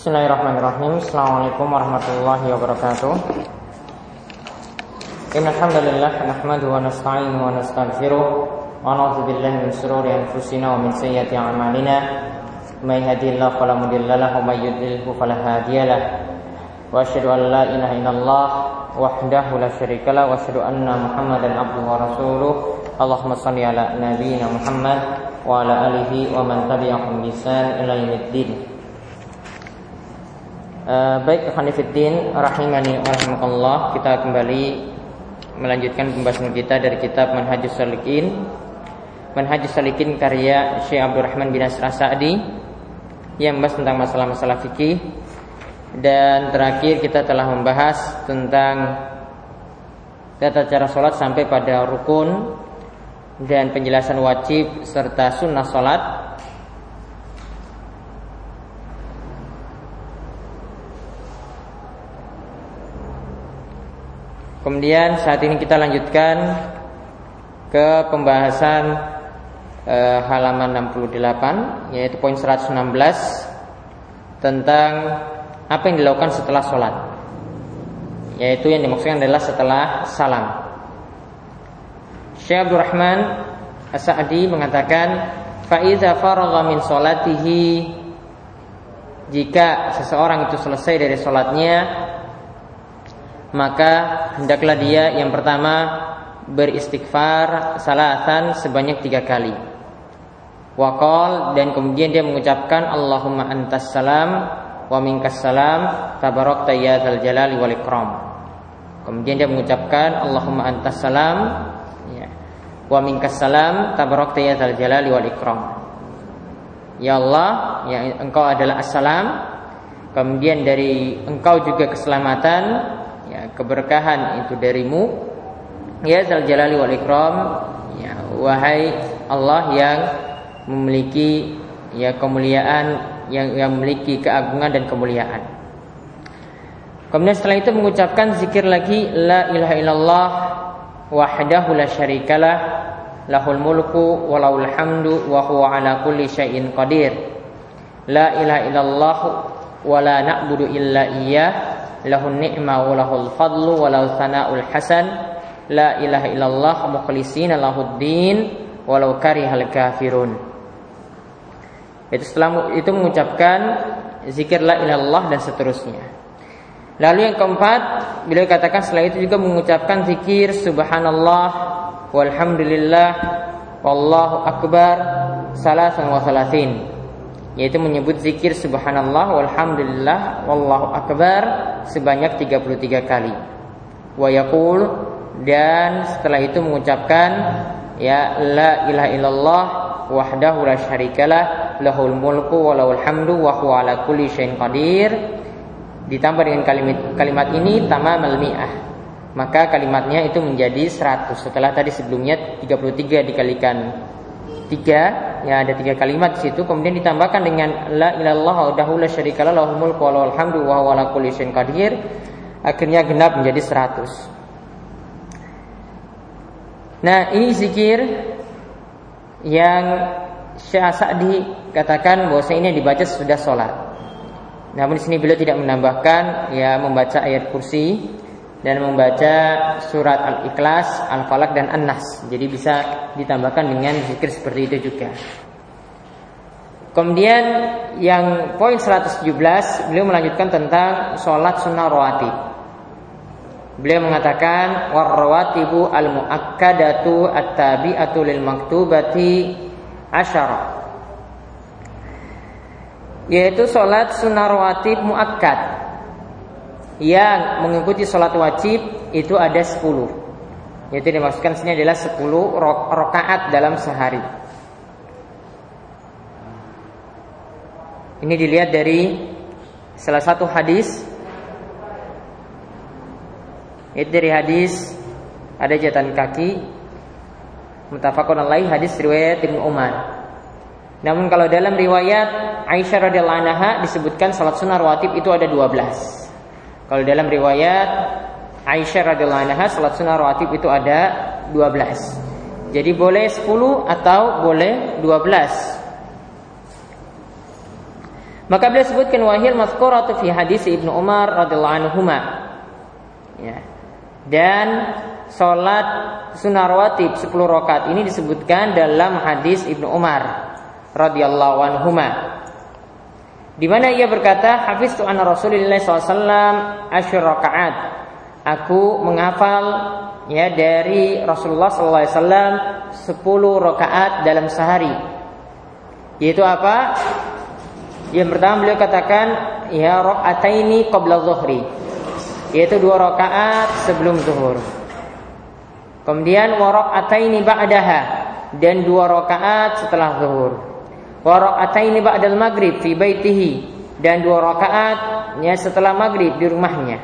Bismillahirrahmanirrahim Assalamualaikum warahmatullahi wabarakatuh Inna alhamdulillah Nahmadu wa nasta'inu wa nasta'gfiruh Wa na'udhu billahi min sururi anfusina Wa min sayyati amalina May hadillah falamudillalah Wa may yudlilhu falahadiyalah Wa ashadu an la ilaha illallah Wahdahu la syarikalah Wa ashadu anna muhammadan abduhu wa rasuluh Allahumma salli ala nabiyina Muhammad Wa ala alihi wa man tabi'ahum bisan ila yamiddin Uh, baik Khanifuddin rahimani rahimakallah kita kembali melanjutkan pembahasan kita dari kitab Manhajus Salikin. Manhajus Salikin karya Syekh Abdurrahman bin Nasr Sa'di yang membahas tentang masalah-masalah fikih. Dan terakhir kita telah membahas tentang tata cara sholat sampai pada rukun dan penjelasan wajib serta sunnah sholat Kemudian saat ini kita lanjutkan ke pembahasan e, halaman 68 yaitu poin 116 tentang apa yang dilakukan setelah sholat. Yaitu yang dimaksudkan adalah setelah salam. Syekh Abdul Rahman As-Sa'di mengatakan faiza faragha min sholatihi jika seseorang itu selesai dari sholatnya maka hendaklah dia yang pertama beristighfar salatan sebanyak tiga kali. Wakol dan kemudian dia mengucapkan Allahumma antas salam wa minkas salam tabarakta ya dzal jalali wal ikram. Kemudian dia mengucapkan Allahumma antas salam ya, wa minkas salam tabarakta ya dzal jalali wal ikram. Ya Allah, ya engkau adalah assalam. Kemudian dari engkau juga keselamatan ya keberkahan itu darimu. Ya zal jalali wal ikram. Ya wahai Allah yang memiliki ya kemuliaan yang yang memiliki keagungan dan kemuliaan. Kemudian setelah itu mengucapkan zikir lagi la ilaha illallah wahdahu la syarikalah lahul mulku wa lahul hamdu wa huwa ala kulli syai'in qadir. La ilaha illallah wa la na'budu illa iyyah lahun ni'ma wa lahul fadlu wa lahu sana'ul hasan. La ilaha illallah mukhlisina lahuddin walau karihal kafirun. Itu setelah itu mengucapkan zikir la ilallah dan seterusnya. Lalu yang keempat beliau katakan setelah itu juga mengucapkan zikir subhanallah walhamdulillah wallahu akbar salasan wa salasin yaitu menyebut zikir subhanallah walhamdulillah wallahu akbar sebanyak 33 kali. Wa yaqul dan setelah itu mengucapkan ya la ilaha illallah wahdahu la syarikalah lahul mulku wa lahul hamdu wa huwa ala kulli syai'in qadir. Ditambah dengan kalimat kalimat ini tamamal mi'ah. Maka kalimatnya itu menjadi 100 setelah tadi sebelumnya 33 dikalikan tiga ya ada tiga kalimat di situ. Kemudian ditambahkan dengan la ilallah wahdahu la syarikalah lahul mulku hamdu wa huwa akhirnya genap menjadi 100 nah ini zikir yang Syekh Sa'di katakan bahwa ini dibaca sudah sholat. Namun di sini beliau tidak menambahkan ya membaca ayat kursi dan membaca surat Al-Ikhlas, Al-Falaq dan An-Nas. Jadi bisa ditambahkan dengan zikir seperti itu juga. Kemudian yang poin 117 beliau melanjutkan tentang sholat sunnah rawatib. Beliau mengatakan warrawatibu al-muakkadatu at-tabi'atu lil maktubati asyara. Yaitu sholat sunnah rawatib muakkad yang mengikuti sholat wajib itu ada 10 Yaitu dimaksudkan sini adalah 10 rokaat dalam sehari. Ini dilihat dari salah satu hadis. Itu dari hadis ada jatan kaki. Mutafakun alaih hadis riwayat Ibnu Umar. Namun kalau dalam riwayat Aisyah radhiyallahu anha disebutkan salat sunnah rawatib itu ada 12. Kalau dalam riwayat Aisyah radhiyallahu anha salat sunnah rawatib itu ada 12. Jadi boleh 10 atau boleh 12. Maka beliau sebutkan wahil mazkuratu fi hadis Ibnu Umar radhiyallahu anhu. Ya. Dan salat sunnah rawatib 10 rakaat ini disebutkan dalam hadis Ibnu Umar radhiyallahu anhu. Di mana ia berkata, "Hafiz tu anna Rasulullah SAW asyur rakaat." Aku menghafal ya dari Rasulullah SAW 10 rakaat dalam sehari. Yaitu apa? Yang pertama beliau katakan ya rakaataini qabla zuhri yaitu dua rakaat sebelum zuhur. Kemudian wa rakaataini ba'daha dan dua rakaat setelah zuhur. Wa rakaataini ba'dal maghrib fi baitihi dan dua rakaat ya setelah maghrib di rumahnya.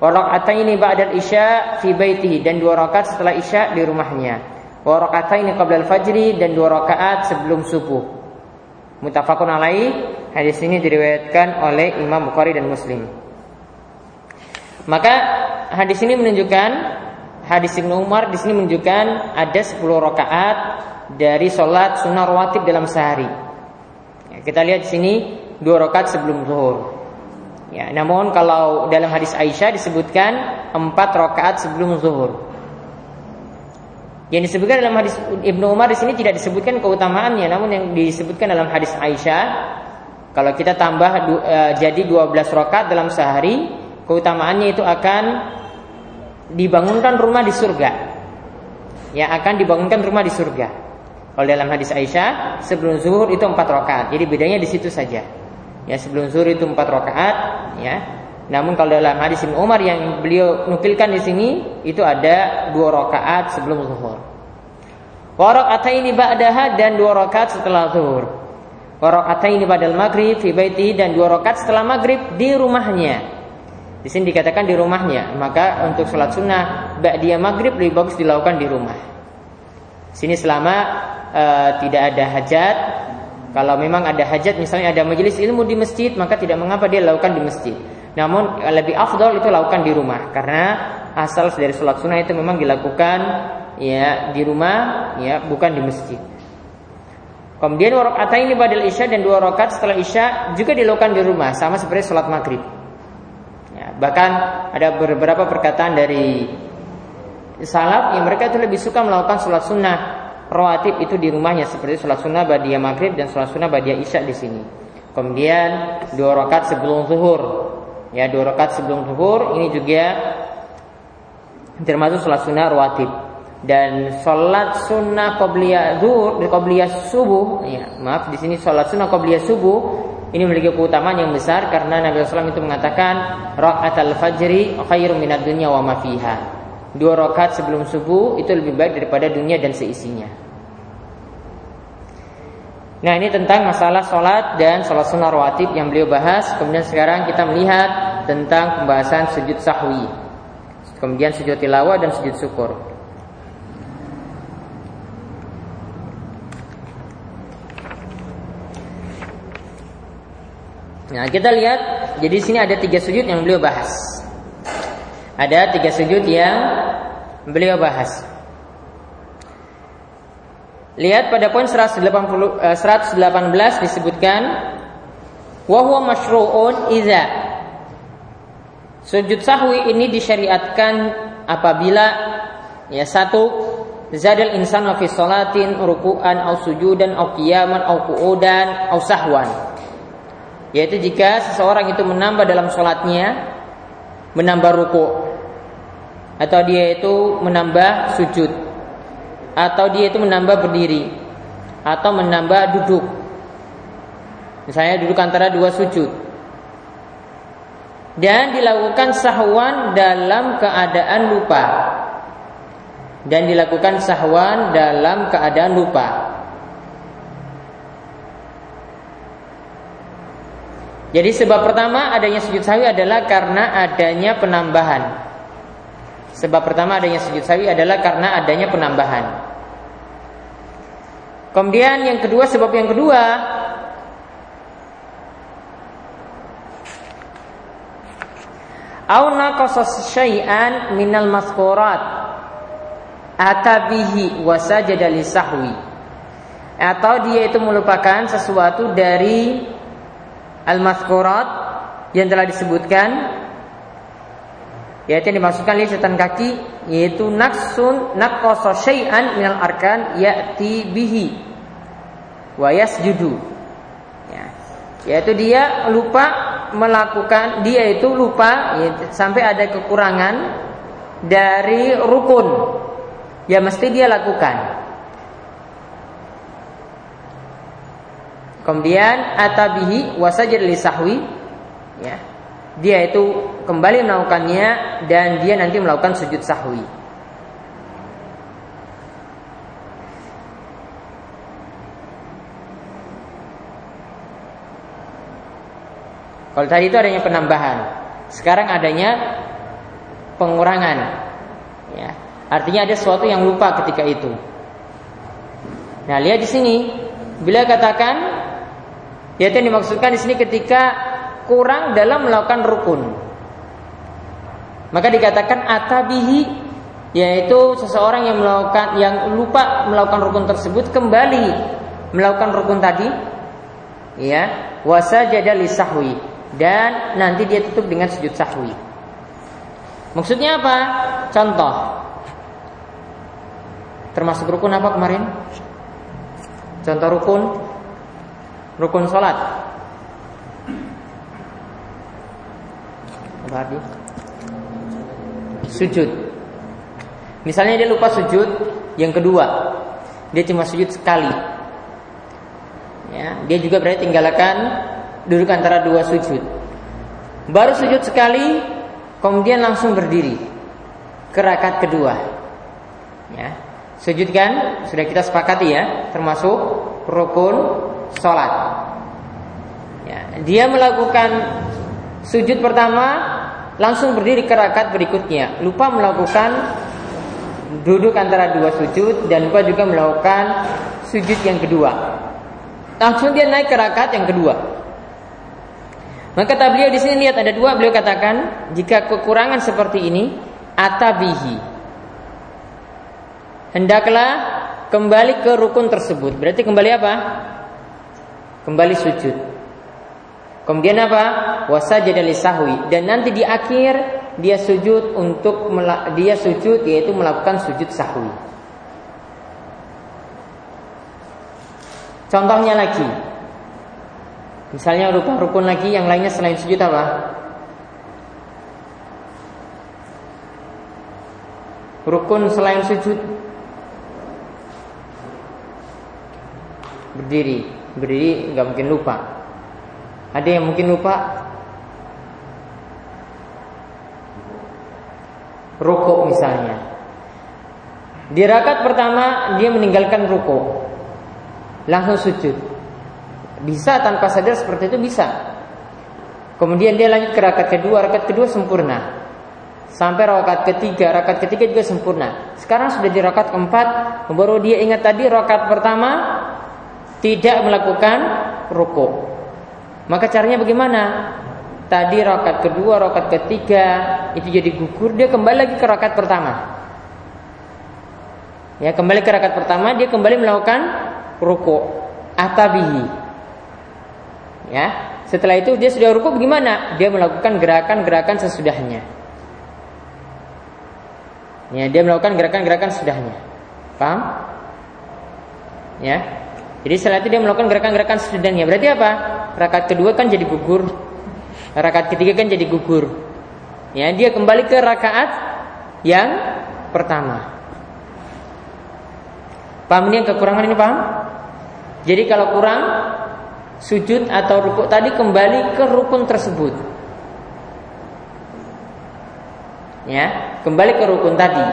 Wa rakaataini ba'dal isya fi baitihi dan dua rakaat setelah isya di rumahnya. Wa rakaataini qabla al-fajri dan dua rakaat sebelum subuh. Mutafakun alaih Hadis ini diriwayatkan oleh Imam Bukhari dan Muslim. Maka hadis ini menunjukkan hadis Ibnu Umar di sini menunjukkan ada 10 rakaat dari sholat sunnah rawatib dalam sehari. Ya, kita lihat di sini dua rakaat sebelum zuhur. Ya, namun kalau dalam hadis Aisyah disebutkan empat rakaat sebelum zuhur. Yang disebutkan dalam hadis Ibnu Umar di sini tidak disebutkan keutamaannya, namun yang disebutkan dalam hadis Aisyah kalau kita tambah uh, jadi 12 rakaat dalam sehari, keutamaannya itu akan dibangunkan rumah di surga. Ya, akan dibangunkan rumah di surga. Kalau dalam hadis Aisyah, sebelum zuhur itu 4 rakaat. Jadi bedanya di situ saja. Ya, sebelum zuhur itu 4 rakaat, ya. Namun kalau dalam hadis Ibnu Umar yang beliau nukilkan di sini itu ada dua rakaat sebelum zuhur. Wa ini ba'daha dan dua rakaat setelah zuhur ini badal maghrib fi baiti dan dua rakaat setelah maghrib di rumahnya. Di sini dikatakan di rumahnya, maka untuk sholat sunnah dia maghrib lebih bagus dilakukan di rumah. Sini selama uh, tidak ada hajat, kalau memang ada hajat, misalnya ada majelis ilmu di masjid, maka tidak mengapa dia lakukan di masjid. Namun lebih afdol itu lakukan di rumah, karena asal dari sholat sunnah itu memang dilakukan ya di rumah, ya bukan di masjid. Kemudian warakaat ini badal isya dan dua rakaat setelah isya juga dilakukan di rumah sama seperti sholat maghrib. Ya, bahkan ada beberapa perkataan dari salaf yang mereka itu lebih suka melakukan sholat sunnah rawatib itu di rumahnya seperti sholat sunnah badia maghrib dan sholat sunnah badia isya di sini. Kemudian dua rakaat sebelum zuhur, ya dua rakaat sebelum zuhur ini juga termasuk sholat sunnah rawatib dan sholat sunnah qobliyah zuhur, qobliyah subuh, ya, maaf di sini sholat sunnah qobliyah subuh ini memiliki keutamaan yang besar karena Nabi SAW itu mengatakan rakaat al fajri khairum minad dunya wa ma fiha. Dua rakaat sebelum subuh itu lebih baik daripada dunia dan seisinya. Nah ini tentang masalah sholat dan sholat sunnah rawatib yang beliau bahas. Kemudian sekarang kita melihat tentang pembahasan sujud sahwi. Kemudian sujud tilawah dan sujud syukur. Nah, kita lihat, jadi sini ada tiga sujud yang beliau bahas. Ada tiga sujud yang beliau bahas. Lihat pada poin 180, 118 eh, disebutkan wahwa masyru'un iza Sujud sahwi ini disyariatkan apabila ya satu zadal insan fi salatin ruku'an au sujudan au qiyaman au qu'udan au sahwan. Yaitu jika seseorang itu menambah dalam sholatnya menambah ruku atau dia itu menambah sujud atau dia itu menambah berdiri. Atau menambah duduk. Misalnya duduk antara dua sujud. Dan dilakukan sahwan dalam keadaan lupa. Dan dilakukan sahwan dalam keadaan lupa. Jadi sebab pertama adanya sujud sawi adalah karena adanya penambahan. Sebab pertama adanya sujud sawi adalah karena adanya penambahan. Kemudian yang kedua sebab yang kedua Au naqasas syai'an minal maskurat atabihi wasajada sahwi. Atau dia itu melupakan sesuatu dari al-mazkurat yang telah disebutkan yaitu yang dimaksudkan catatan kaki yaitu naksun naqqasa syai'an minal arkan ya'ti bihi wa yasjudu ya. yaitu dia lupa melakukan dia itu lupa ya, sampai ada kekurangan dari rukun ya mesti dia lakukan Kemudian atabihi wasajid li sahwi ya. Dia itu kembali melakukannya dan dia nanti melakukan sujud sahwi. Kalau tadi itu adanya penambahan, sekarang adanya pengurangan. Ya. Artinya ada sesuatu yang lupa ketika itu. Nah, lihat di sini, bila katakan yaitu yang dimaksudkan di sini ketika kurang dalam melakukan rukun. Maka dikatakan atabihi yaitu seseorang yang melakukan yang lupa melakukan rukun tersebut kembali melakukan rukun tadi ya wasajada lisahwi dan nanti dia tutup dengan sujud sahwi. Maksudnya apa? Contoh. Termasuk rukun apa kemarin? Contoh rukun rukun sholat apa? Sujud. Misalnya dia lupa sujud yang kedua dia cuma sujud sekali. Ya dia juga berarti tinggalkan duduk antara dua sujud. Baru sujud sekali kemudian langsung berdiri ke rakaat kedua. Ya sujud kan? Sudah kita sepakati ya termasuk rukun sholat. Ya, dia melakukan sujud pertama langsung berdiri ke rakaat berikutnya. Lupa melakukan duduk antara dua sujud dan lupa juga melakukan sujud yang kedua. Langsung dia naik ke rakaat yang kedua. Maka kata beliau di sini lihat ada dua beliau katakan jika kekurangan seperti ini atabihi hendaklah kembali ke rukun tersebut. Berarti kembali apa? kembali sujud. Kemudian apa? Wasajada sahwi dan nanti di akhir dia sujud untuk dia sujud yaitu melakukan sujud sahwi. Contohnya lagi. Misalnya rupa rukun lagi yang lainnya selain sujud apa? Rukun selain sujud berdiri berdiri nggak mungkin lupa. Ada yang mungkin lupa rukuk misalnya. Di rakaat pertama dia meninggalkan rukuk, langsung sujud. Bisa tanpa sadar seperti itu bisa. Kemudian dia lanjut ke rakaat kedua, rakaat kedua sempurna. Sampai rakaat ketiga, rakaat ketiga juga sempurna. Sekarang sudah di rakaat keempat, baru dia ingat tadi rakaat pertama tidak melakukan rukuk. Maka caranya bagaimana? Tadi rokat kedua, rokat ketiga itu jadi gugur, dia kembali lagi ke rokat pertama. Ya kembali ke rokat pertama, dia kembali melakukan rukuk atabihi. Ya, setelah itu dia sudah rukuk bagaimana? Dia melakukan gerakan-gerakan sesudahnya. Ya, dia melakukan gerakan-gerakan sesudahnya. Paham? Ya, jadi setelah itu dia melakukan gerakan-gerakan sesudahnya. Berarti apa? Rakaat kedua kan jadi gugur. Rakaat ketiga kan jadi gugur. Ya, dia kembali ke rakaat yang pertama. Paham ini yang kekurangan ini paham? Jadi kalau kurang sujud atau rukuk tadi kembali ke rukun tersebut. Ya, kembali ke rukun tadi.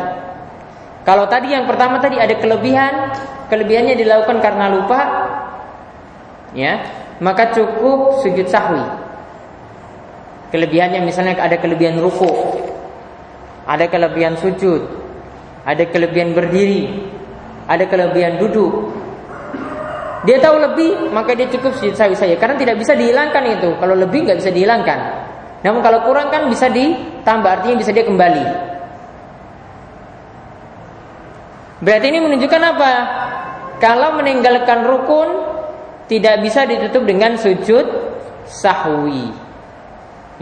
Kalau tadi yang pertama tadi ada kelebihan, kelebihannya dilakukan karena lupa, ya, maka cukup sujud sahwi. Kelebihannya misalnya ada kelebihan ruku, ada kelebihan sujud, ada kelebihan berdiri, ada kelebihan duduk. Dia tahu lebih, maka dia cukup sujud sahwi saja. Karena tidak bisa dihilangkan itu. Kalau lebih nggak bisa dihilangkan. Namun kalau kurang kan bisa ditambah, artinya bisa dia kembali. Berarti ini menunjukkan apa? Kalau meninggalkan rukun tidak bisa ditutup dengan sujud sahwi.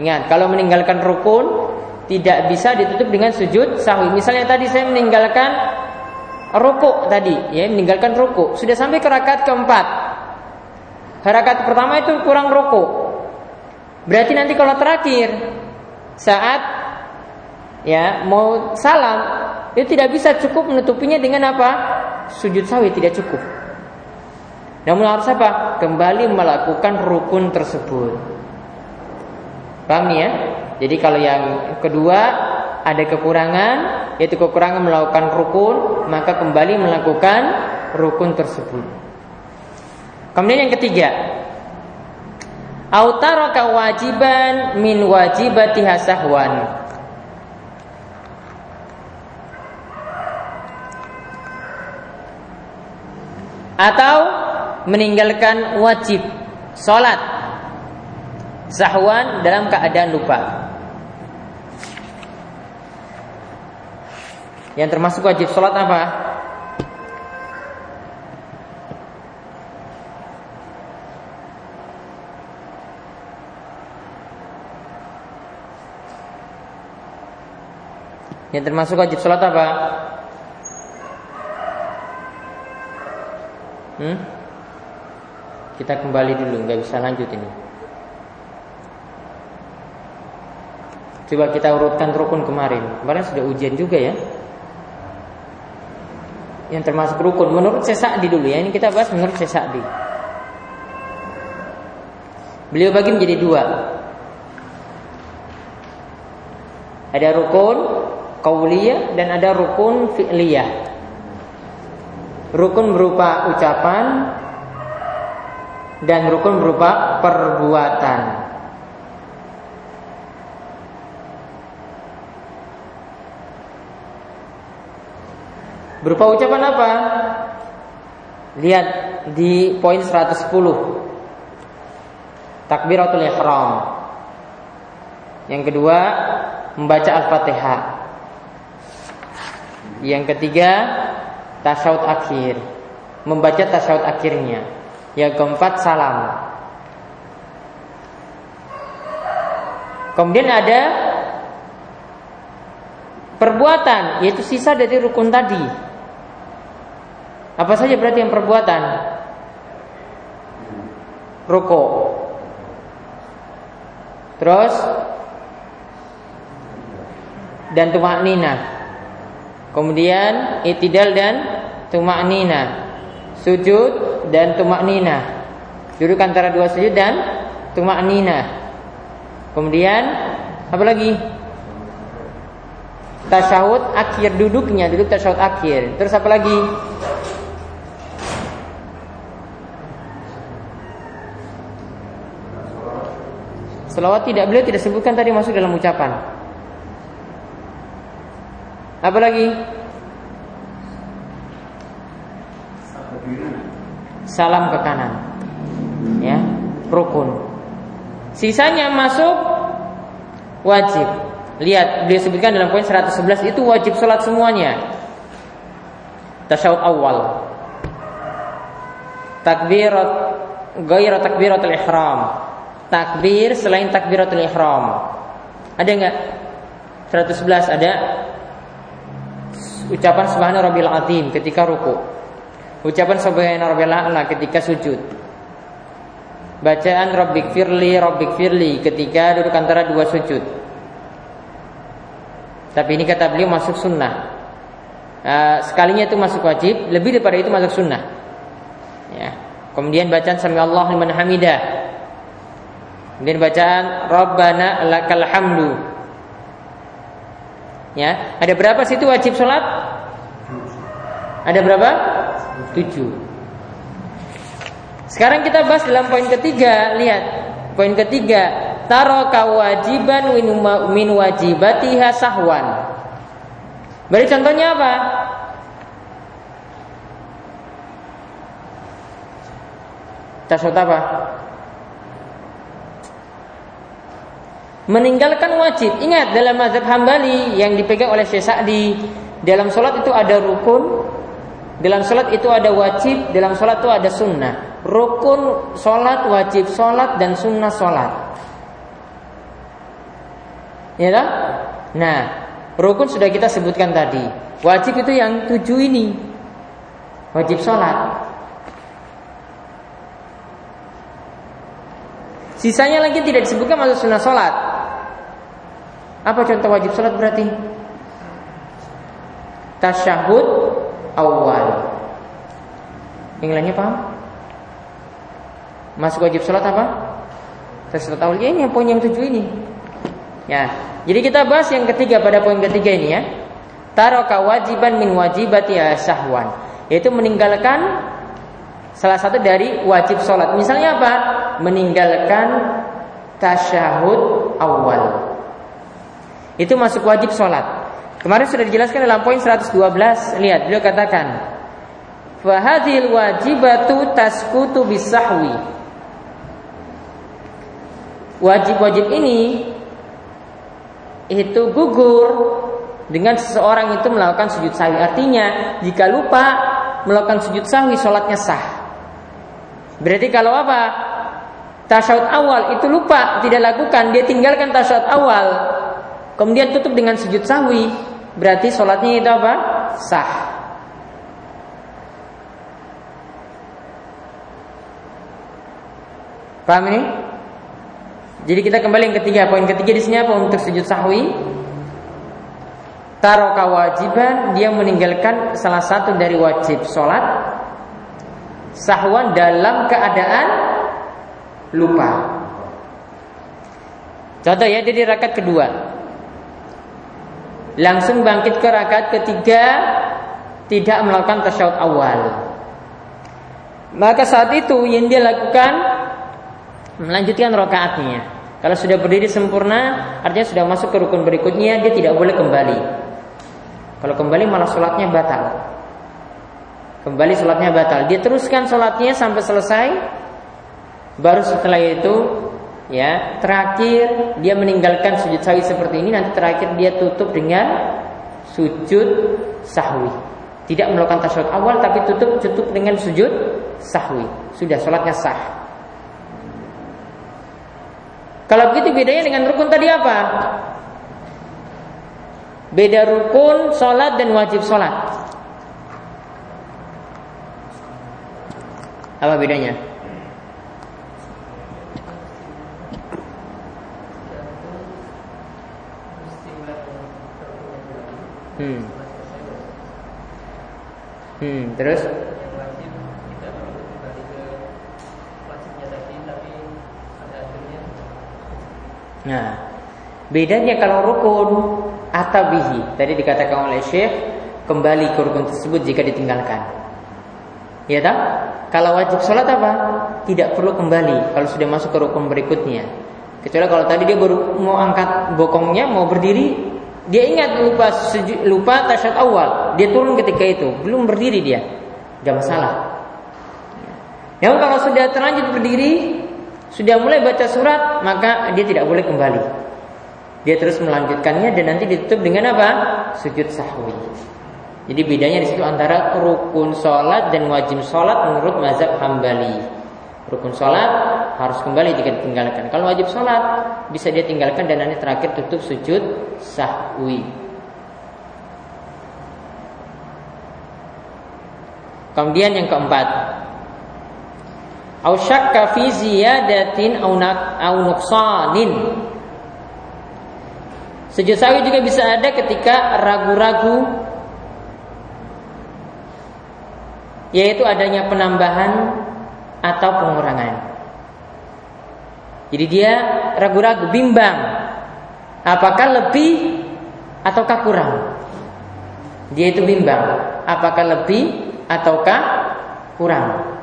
Ingat, kalau meninggalkan rukun tidak bisa ditutup dengan sujud sahwi. Misalnya tadi saya meninggalkan rukuk tadi, ya, meninggalkan rukuk. Sudah sampai ke rakaat keempat. Rakaat pertama itu kurang rukuk. Berarti nanti kalau terakhir saat ya mau salam itu tidak bisa cukup menutupinya dengan apa? Sujud sahwi tidak cukup. Namun harus apa? Kembali melakukan rukun tersebut. Paham ya? Jadi kalau yang kedua ada kekurangan, yaitu kekurangan melakukan rukun, maka kembali melakukan rukun tersebut. Kemudian yang ketiga, autaraka wajiban min wajibati hasahwan. Atau meninggalkan wajib salat sahwan dalam keadaan lupa. Yang termasuk wajib salat apa? Yang termasuk wajib salat apa? Hmm? Kita kembali dulu, nggak bisa lanjut ini. Coba kita urutkan rukun kemarin. Kemarin sudah ujian juga ya. Yang termasuk rukun menurut Sesakdi dulu ya. Ini kita bahas menurut Sesakdi. Beliau bagi menjadi dua. Ada rukun kauliyah dan ada rukun fi'liyah. Rukun berupa ucapan dan rukun berupa perbuatan. Berupa ucapan apa? Lihat di poin 110. Takbiratul ihram. Yang kedua, membaca Al-Fatihah. Yang ketiga, tasyahud akhir. Membaca tasyahud akhirnya. Yang keempat, salam. Kemudian ada perbuatan, yaitu sisa dari rukun tadi. Apa saja berarti yang perbuatan? Ruko. Terus dan tumak nina. Kemudian itidal dan tumak nina. Sujud dan tumak nina. Duduk antara dua sujud dan tumak nina. Kemudian apa lagi? Tasyahud akhir duduknya, duduk tasyahud akhir. Terus apa lagi? Selawat tidak beliau tidak sebutkan tadi masuk dalam ucapan. Apa lagi? Salam ke kanan. Ya, rukun. Sisanya masuk wajib. Lihat, beliau sebutkan dalam poin 111 itu wajib sholat semuanya. Tasyahud awal. Takbirat Gairah takbiratul ihram takbir selain takbiratul ihram. Ada enggak? 111 ada ucapan subhana rabbil azim ketika ruku. Ucapan subhana rabbil a'la ketika sujud. Bacaan rabbik firli rabbik firli ketika duduk antara dua sujud. Tapi ini kata beliau masuk sunnah. Uh, sekalinya itu masuk wajib, lebih daripada itu masuk sunnah. Ya. Kemudian bacaan sami Allah liman hamidah Kemudian bacaan Rabbana lakal hamdu. Ya, ada berapa situ wajib sholat? Ada berapa? Tujuh. Sekarang kita bahas dalam poin ketiga. Lihat, poin ketiga. Taro kawajiban min wajibatiha sahwan. Beri contohnya apa? Tasawuf apa? meninggalkan wajib. Ingat dalam mazhab Hambali yang dipegang oleh Syekh Sa'di, dalam sholat itu ada rukun, dalam sholat itu ada wajib, dalam sholat itu ada sunnah. rukun sholat, wajib sholat dan sunnah sholat. Ya tak? Nah, rukun sudah kita sebutkan tadi. Wajib itu yang tujuh ini. Wajib sholat. Sisanya lagi tidak disebutkan masuk sunnah sholat. Apa contoh wajib sholat berarti? Tasyahud awal. Yang lainnya paham? Masuk wajib sholat apa? Tasyahud awal. Ya ini poin yang tujuh ini. Ya, jadi kita bahas yang ketiga pada poin ketiga ini ya. Taroka wajiban min wajibati syahwan. Yaitu meninggalkan salah satu dari wajib sholat. Misalnya apa? Meninggalkan tasyahud awal. Itu masuk wajib sholat. Kemarin sudah dijelaskan dalam poin 112. Lihat, beliau katakan, Fahadil wajibatu taskutu bisahwi. Wajib-wajib ini itu gugur dengan seseorang itu melakukan sujud sahwi. Artinya, jika lupa melakukan sujud sahwi, sholatnya sah. Berarti kalau apa? Tasyahud awal itu lupa, tidak lakukan, dia tinggalkan tasyahud awal. Kemudian tutup dengan sujud sahwi, berarti sholatnya itu apa? Sah. Paham ini? Jadi kita kembali yang ketiga. Poin ketiga di sini apa untuk sujud sahwi? Taroka wajiban dia meninggalkan salah satu dari wajib sholat sahwan dalam keadaan lupa. Contoh ya, jadi rakaat kedua. Langsung bangkit ke rakaat ketiga tidak melakukan tasyahud awal. Maka saat itu yang dia lakukan melanjutkan rakaatnya. Kalau sudah berdiri sempurna, artinya sudah masuk ke rukun berikutnya, dia tidak boleh kembali. Kalau kembali malah sholatnya batal. Kembali sholatnya batal. Dia teruskan sholatnya sampai selesai. Baru setelah itu ya terakhir dia meninggalkan sujud sahwi seperti ini. Nanti terakhir dia tutup dengan sujud sahwi. Tidak melakukan tasyahud awal tapi tutup tutup dengan sujud sahwi. Sudah sholatnya sah. Kalau begitu bedanya dengan rukun tadi apa? Beda rukun, sholat dan wajib sholat. Apa bedanya? Hmm. Hmm, terus? Nah, bedanya kalau rukun atau bihi tadi dikatakan oleh Syekh kembali ke rukun tersebut jika ditinggalkan. Ya tak? Kalau wajib sholat apa? Tidak perlu kembali kalau sudah masuk ke rukun berikutnya. Kecuali kalau tadi dia baru mau angkat bokongnya, mau berdiri, dia ingat lupa lupa tasyahud awal, dia turun ketika itu, belum berdiri dia, tidak masalah. Yang kalau sudah terlanjur berdiri, sudah mulai baca surat, maka dia tidak boleh kembali. Dia terus melanjutkannya dan nanti ditutup dengan apa? Sujud sahwi. Jadi bedanya di situ antara rukun sholat dan wajib sholat menurut mazhab hambali. Rukun sholat harus kembali jika ditinggalkan. Kalau wajib sholat bisa dia tinggalkan dan nanti terakhir tutup sujud sahwi. Kemudian yang keempat, au syakka fi ziyadatin au nuqsanin. Sujud sahwi juga bisa ada ketika ragu-ragu yaitu adanya penambahan atau pengurangan. Jadi dia ragu-ragu, bimbang, apakah lebih ataukah kurang. Dia itu bimbang, apakah lebih ataukah kurang.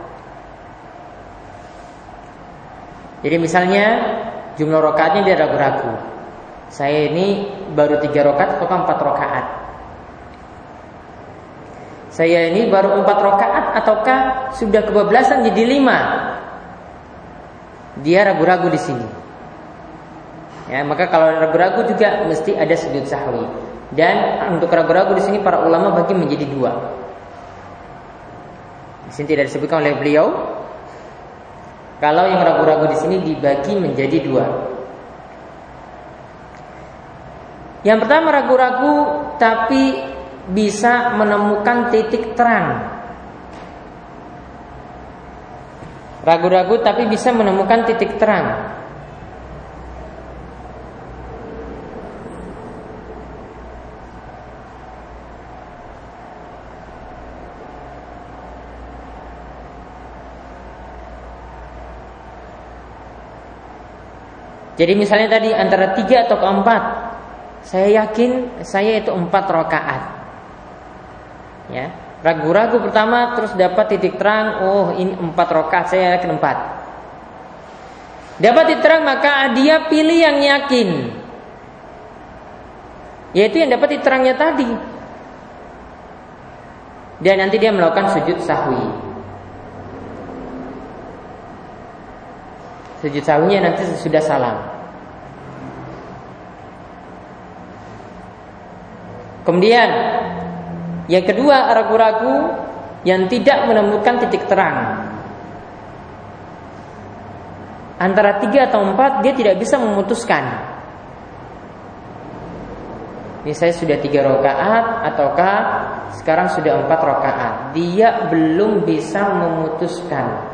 Jadi misalnya jumlah rokaatnya dia ragu-ragu. Saya ini baru tiga rokaat atau empat rokaat. Saya ini baru empat rakaat ataukah sudah kebablasan jadi lima? Dia ragu-ragu di sini. Ya, maka kalau ragu-ragu juga mesti ada sujud sahwi. Dan untuk ragu-ragu di sini para ulama bagi menjadi dua. Di sini tidak disebutkan oleh beliau, Kalau yang ragu-ragu di sini dibagi menjadi dua. Yang pertama ragu-ragu tapi bisa menemukan titik terang. Ragu-ragu tapi bisa menemukan titik terang. Jadi misalnya tadi antara tiga atau keempat, saya yakin saya itu empat rakaat. Ya, ragu-ragu pertama terus dapat titik terang, oh ini empat rakaat, saya yakin empat. Dapat titik terang maka dia pilih yang yakin, yaitu yang dapat titik terangnya tadi. Dan nanti dia melakukan sujud sahwi. Sujud sahwinya nanti sudah salam. Kemudian yang kedua ragu-ragu yang tidak menemukan titik terang. Antara tiga atau empat dia tidak bisa memutuskan. Ini saya sudah tiga rakaat ataukah sekarang sudah empat rakaat. Dia belum bisa memutuskan.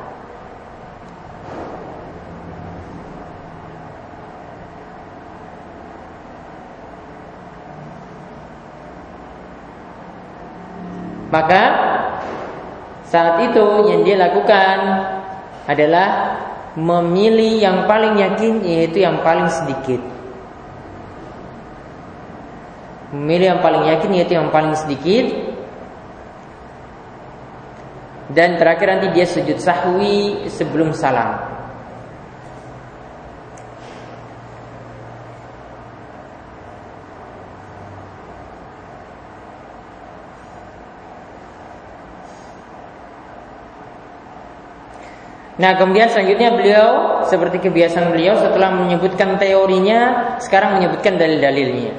Maka saat itu yang dia lakukan adalah memilih yang paling yakin yaitu yang paling sedikit. Memilih yang paling yakin yaitu yang paling sedikit. Dan terakhir nanti dia sujud sahwi sebelum salam. Nah kemudian selanjutnya beliau seperti kebiasaan beliau setelah menyebutkan teorinya sekarang menyebutkan dalil-dalilnya.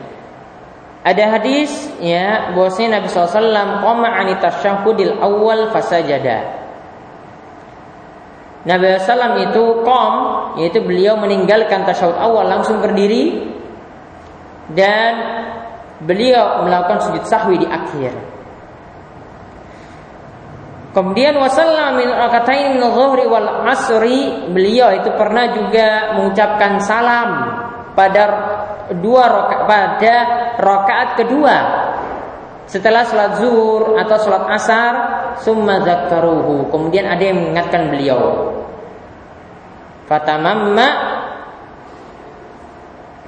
Ada hadis ya bahwasanya Nabi SAW qama ani tasyahudil awal fasajada. Nabi SAW itu kom yaitu beliau meninggalkan tasyahud awal langsung berdiri dan beliau melakukan sujud sahwi di akhir. Kemudian wasallam min rakatain dhuhri wal asri, beliau itu pernah juga mengucapkan salam pada dua rakaat pada rakaat kedua. Setelah sholat zuhur atau sholat asar summa zakaruhu kemudian ada yang mengingatkan beliau. Fatamamma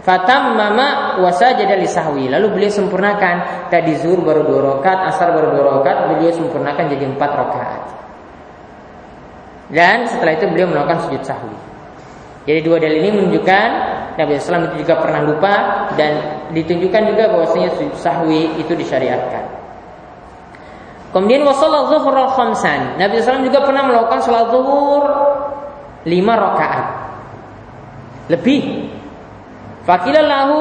Fatam mama wasajada li sahwi. Lalu beliau sempurnakan tadi zuhur baru dua rakaat, asar baru dua rakaat, beliau sempurnakan jadi empat rakaat. Dan setelah itu beliau melakukan sujud sahwi. Jadi dua dalil ini menunjukkan Nabi SAW itu juga pernah lupa dan ditunjukkan juga bahwasanya sujud sahwi itu disyariatkan. Kemudian wasallat zuhur khamsan. Nabi SAW juga pernah melakukan salat zuhur lima rakaat. Lebih Fakilallahu.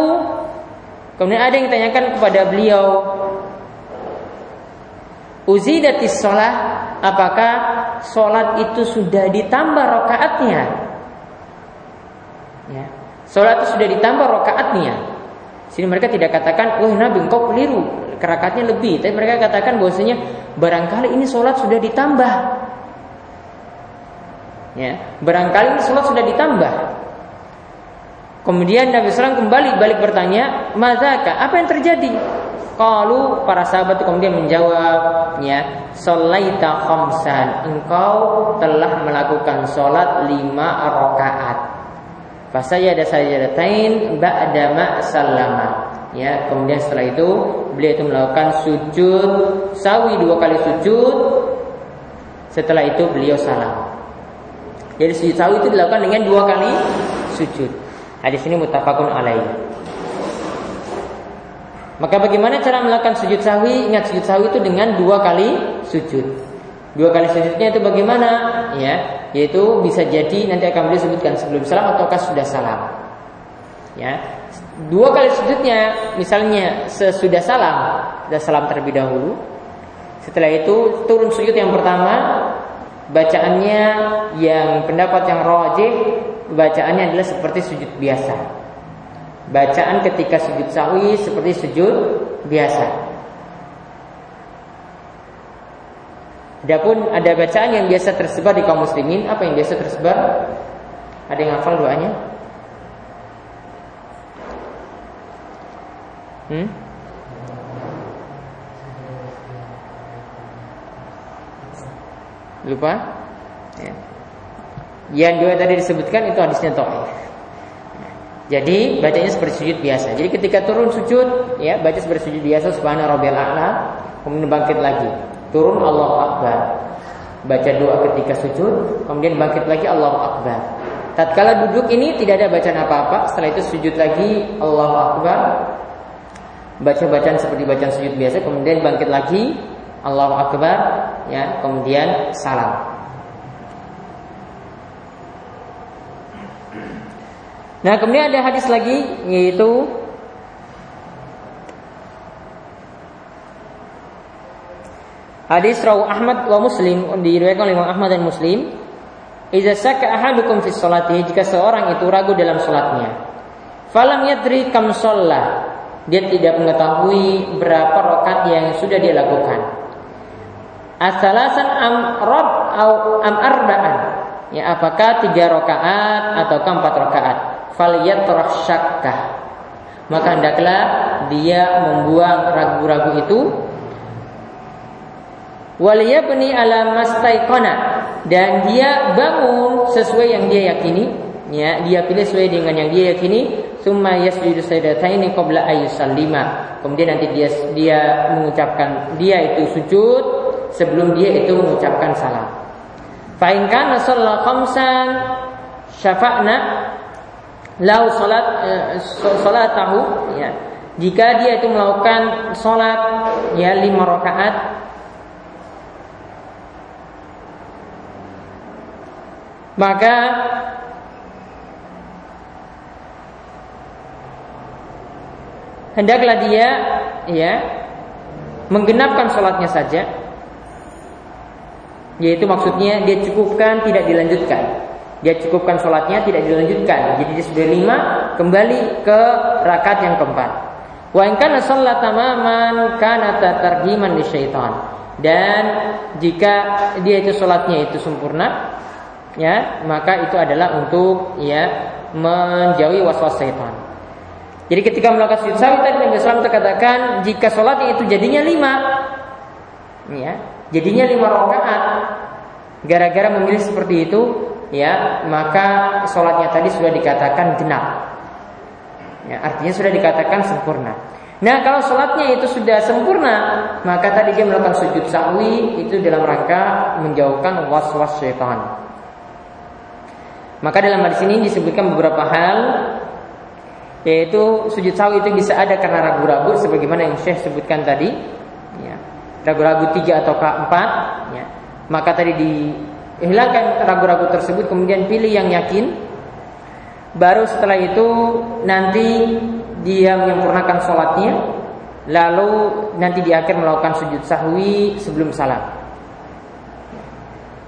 Kemudian ada yang ditanyakan kepada beliau Uzidatis sholat Apakah sholat itu sudah ditambah rokaatnya ya. Sholat itu sudah ditambah rokaatnya Sini mereka tidak katakan Wah Nabi engkau keliru. Kerakatnya lebih. Tapi mereka katakan bahwasanya Barangkali ini sholat sudah ditambah. Ya, Barangkali ini sholat sudah ditambah Kemudian Nabi SAW kembali balik bertanya, Mazaka, apa yang terjadi? Kalau para sahabat kemudian menjawabnya, Solaita khamsan, engkau telah melakukan sholat lima rakaat. Fasaya ada sajadatain ba'da sallama. Ya, kemudian setelah itu beliau itu melakukan sujud sawi dua kali sujud. Setelah itu beliau salam. Jadi sujud sawi itu dilakukan dengan dua kali sujud. Hadis ini mutafakun alaih. Maka bagaimana cara melakukan sujud sahwi? Ingat sujud sahwi itu dengan dua kali sujud. Dua kali sujudnya itu bagaimana? Ya, yaitu bisa jadi nanti akan beliau sebutkan sebelum salam ataukah sudah salam. Ya, dua kali sujudnya misalnya sesudah salam, sudah salam terlebih dahulu. Setelah itu turun sujud yang pertama, bacaannya yang pendapat yang rajih bacaannya adalah seperti sujud biasa. Bacaan ketika sujud sahwi seperti sujud biasa. Adapun ada bacaan yang biasa tersebar di kaum muslimin, apa yang biasa tersebar? Ada yang hafal doanya? Hmm? Lupa? Ya. Yang dua tadi disebutkan itu hadisnya toh. Jadi bacanya seperti sujud biasa. Jadi ketika turun sujud, ya baca seperti sujud biasa subhana rabbiyal a'la, kemudian bangkit lagi. Turun Allahu akbar. Baca doa ketika sujud, kemudian bangkit lagi Allahu akbar. Tatkala duduk ini tidak ada bacaan apa-apa, setelah itu sujud lagi Allahu akbar. Baca bacaan seperti bacaan sujud biasa, kemudian bangkit lagi Allahu Akbar ya kemudian salam Nah kemudian ada hadis lagi yaitu Hadis rawu Ahmad wa Muslim diriwayatkan oleh Imam Ahmad dan Muslim. Iza saka ahadukum fi salati jika seorang itu ragu dalam salatnya. Falam yadri kam Dia tidak mengetahui berapa rakaat yang sudah dia lakukan. Asalasan am rob au am arba'an. Ya apakah tiga rakaat atau empat rakaat? Falyatrah syakkah. Maka hendaklah dia membuang ragu-ragu itu waliyabni ala mastaiqana dan dia bangun sesuai yang dia yakini ya dia pilih sesuai dengan yang dia yakini summa yasjudu sajdataini qabla ayyusallima kemudian nanti dia dia mengucapkan dia itu sujud sebelum dia itu mengucapkan salam. Fa in kana khamsan syafa'na lau salat eh, tahu ya. Jika dia itu melakukan salat ya lima rakaat maka hendaklah dia ya menggenapkan sholatnya saja yaitu maksudnya dia cukupkan tidak dilanjutkan. Dia cukupkan sholatnya tidak dilanjutkan. Jadi dia sudah lima kembali ke rakaat yang keempat. Wa in sholat tamaman kana targiman syaitan. Dan jika dia itu sholatnya itu sempurna, ya maka itu adalah untuk ya menjauhi waswas syaitan. Jadi ketika melakukan sujud sawi tadi Nabi Sallam terkatakan jika sholatnya itu jadinya lima, ya jadinya lima rakaat. Gara-gara memilih seperti itu, ya maka sholatnya tadi sudah dikatakan genap. Ya, artinya sudah dikatakan sempurna. Nah kalau sholatnya itu sudah sempurna, maka tadi dia melakukan sujud sahwi itu dalam rangka menjauhkan was-was syaitan. Maka dalam hadis ini disebutkan beberapa hal yaitu sujud sahwi itu bisa ada karena ragu-ragu sebagaimana yang Syekh sebutkan tadi ragu-ragu tiga atau empat, ya, maka tadi dihilangkan ragu-ragu tersebut, kemudian pilih yang yakin. Baru setelah itu nanti dia menyempurnakan sholatnya, lalu nanti di akhir melakukan sujud sahwi sebelum salam.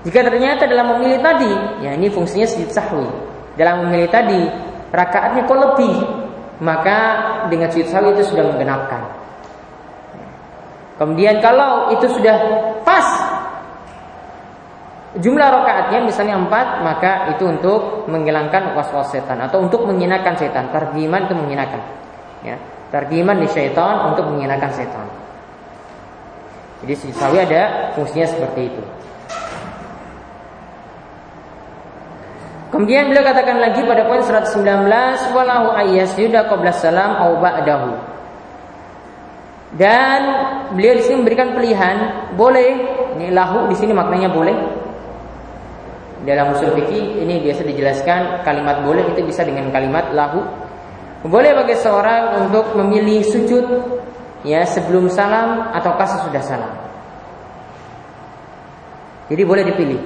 Jika ternyata dalam memilih tadi, ya ini fungsinya sujud sahwi. Dalam memilih tadi, rakaatnya kok lebih, maka dengan sujud sahwi itu sudah menggenapkan. Kemudian kalau itu sudah pas jumlah rakaatnya misalnya empat maka itu untuk menghilangkan was-was setan atau untuk menghinakan setan. Targiman itu menghinakan. Ya, targiman di setan untuk menghinakan setan. Jadi sawi ada fungsinya seperti itu. Kemudian beliau katakan lagi pada poin 119 walahu ayyasjuda qabla salam au ba'dahu. Dan beliau di sini memberikan pilihan, boleh. Ini lahu di sini maknanya boleh. Dalam usul fikih ini biasa dijelaskan kalimat boleh itu bisa dengan kalimat lahu. Boleh bagi seorang untuk memilih sujud ya sebelum salam ataukah sesudah salam. Jadi boleh dipilih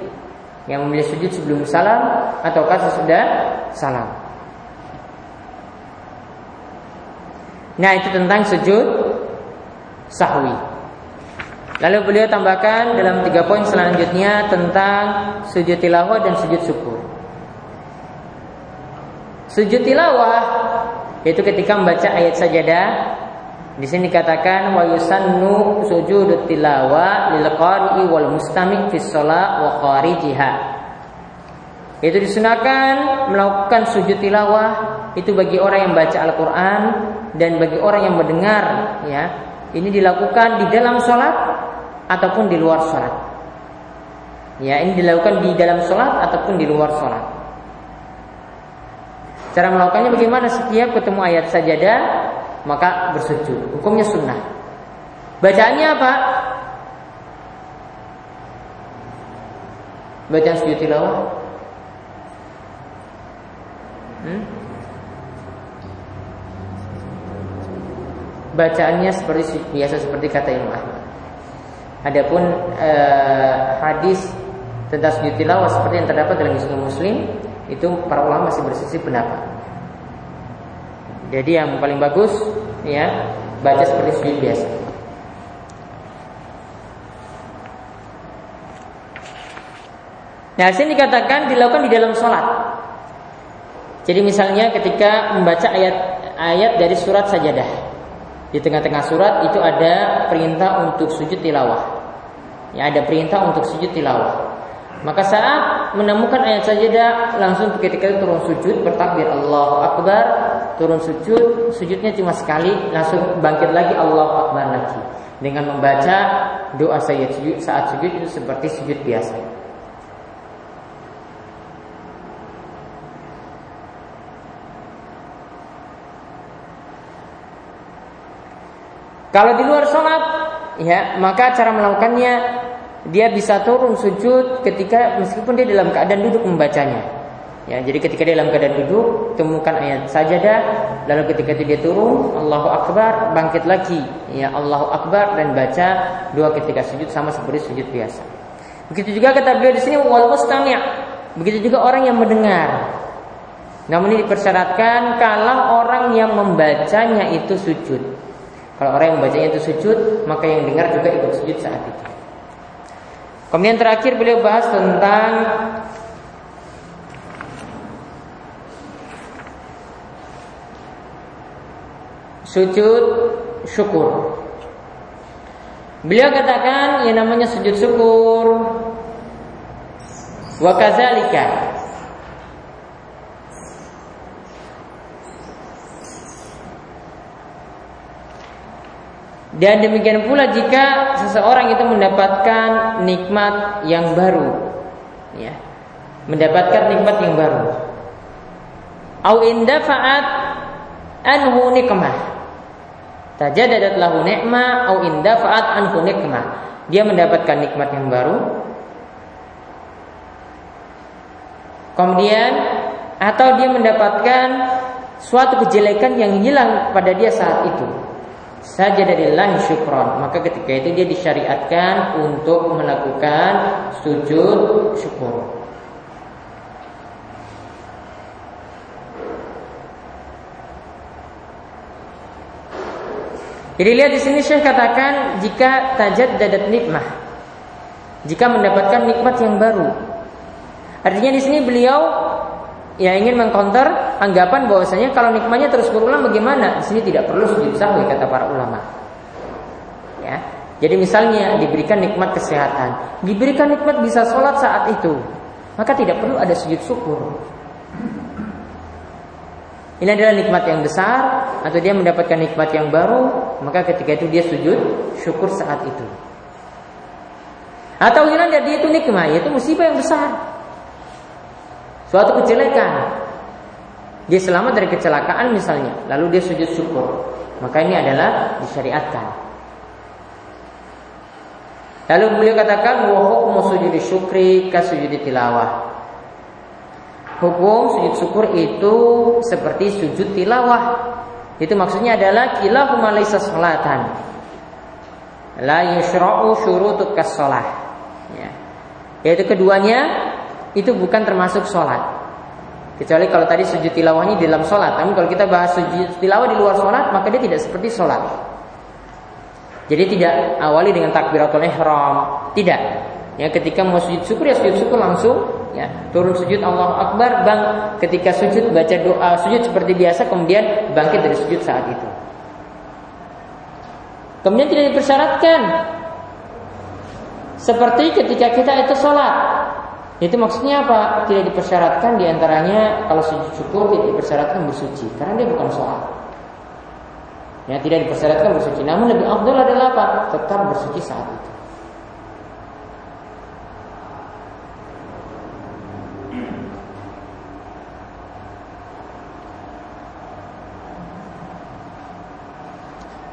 yang memilih sujud sebelum salam ataukah sesudah salam. Nah itu tentang sujud sahwi. Lalu beliau tambahkan dalam tiga poin selanjutnya tentang sujud tilawah dan sujud syukur. Sujud tilawah yaitu ketika membaca ayat sajadah di sini dikatakan wa yusannu sujud tilawah lil qari'i wal mustami' fi shalah wa qarijiha. Itu disunahkan melakukan sujud tilawah itu bagi orang yang baca Al-Qur'an dan bagi orang yang mendengar ya. Ini dilakukan di dalam sholat ataupun di luar sholat. Ya, ini dilakukan di dalam sholat ataupun di luar sholat. Cara melakukannya bagaimana? Setiap ketemu ayat sajadah maka bersujud. Hukumnya sunnah. Bacaannya apa? Bacaan sujud tilawah. Hmm? Bacaannya seperti biasa seperti kata Imam Ahmad. Adapun eh, hadis tentang sujud tilawah seperti yang terdapat dalam Muslim Muslim itu para ulama masih bersisi pendapat. Jadi yang paling bagus ya baca seperti sujud biasa. Nah, sini dikatakan dilakukan di dalam sholat. Jadi misalnya ketika membaca ayat-ayat dari surat sajadah, di tengah-tengah surat itu ada perintah untuk sujud tilawah. Ya, ada perintah untuk sujud tilawah. Maka saat menemukan ayat sajadah langsung ketika itu turun sujud bertakbir Allahu Akbar turun sujud sujudnya cuma sekali langsung bangkit lagi Allahu Akbar lagi dengan membaca doa sayyid sujud saat sujud itu seperti sujud biasa. Kalau di luar sholat, ya maka cara melakukannya dia bisa turun sujud ketika meskipun dia dalam keadaan duduk membacanya. Ya, jadi ketika dia dalam keadaan duduk, temukan ayat sajadah, lalu ketika itu dia turun, Allahu Akbar, bangkit lagi, ya Allahu Akbar dan baca dua ketika sujud sama seperti sujud biasa. Begitu juga kata beliau di sini wal mustami'. Begitu juga orang yang mendengar. Namun ini dipersyaratkan kalau orang yang membacanya itu sujud. Kalau orang yang membacanya itu sujud, maka yang dengar juga ikut sujud saat itu. Kemudian terakhir beliau bahas tentang sujud syukur. Beliau katakan yang namanya sujud syukur wa kadzalika Dan demikian pula jika seseorang itu mendapatkan nikmat yang baru, ya, mendapatkan nikmat yang baru. Au indafa'at anhu nikmah. Tajadadat lahu nikmah au indafa'at anhu nikmah. Dia mendapatkan nikmat yang baru. Kemudian atau dia mendapatkan suatu kejelekan yang hilang pada dia saat itu saja dari lahi syukron maka ketika itu dia disyariatkan untuk melakukan sujud syukur Jadi lihat di sini Syekh katakan jika tajad dadat nikmah, jika mendapatkan nikmat yang baru. Artinya di sini beliau ya ingin mengcounter anggapan bahwasanya kalau nikmatnya terus berulang bagaimana? Di sini tidak perlu sujud sahwi kata para ulama. Ya. Jadi misalnya diberikan nikmat kesehatan, diberikan nikmat bisa sholat saat itu, maka tidak perlu ada sujud syukur. Ini adalah nikmat yang besar atau dia mendapatkan nikmat yang baru, maka ketika itu dia sujud syukur saat itu. Atau hilang dari itu nikmat, yaitu musibah yang besar suatu kejelekan. Dia selamat dari kecelakaan misalnya, lalu dia sujud syukur. Maka ini adalah disyariatkan. Lalu beliau katakan wa hukmu sujudi syukri ka sujudi tilawah. Hukum sujud syukur itu seperti sujud tilawah. Itu maksudnya adalah kilahuma laisa salatan. La yushra'u syurutu kas Ya. Yaitu keduanya itu bukan termasuk sholat. Kecuali kalau tadi sujud tilawahnya di dalam sholat. Namun kalau kita bahas sujud tilawah di luar sholat, maka dia tidak seperti sholat. Jadi tidak awali dengan takbiratul ihram, tidak. Ya, ketika mau sujud syukur ya sujud syukur langsung ya turun sujud Allah Akbar bang ketika sujud baca doa sujud seperti biasa kemudian bangkit dari sujud saat itu kemudian tidak dipersyaratkan seperti ketika kita itu sholat itu maksudnya apa? Tidak dipersyaratkan di antaranya kalau sujud syukur tidak dipersyaratkan bersuci. Karena dia bukan sholat. Ya tidak dipersyaratkan bersuci. Namun lebih afdal adalah apa? Tetap bersuci saat itu.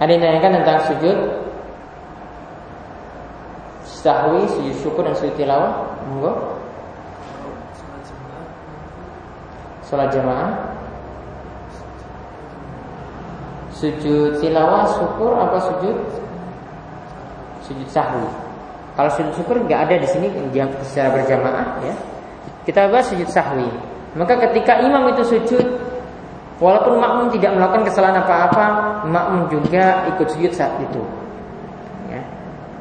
Ada yang tanyakan tentang sujud. Sahwi, sujud syukur dan sujud tilawah? Monggo. Salat jamaah. Sujud tilawah syukur apa sujud? Sujud sahwi. Kalau sujud syukur nggak ada di sini secara berjamaah ya. Kita bahas sujud sahwi. Maka ketika imam itu sujud Walaupun makmum tidak melakukan kesalahan apa-apa, makmum juga ikut sujud saat itu. Ya.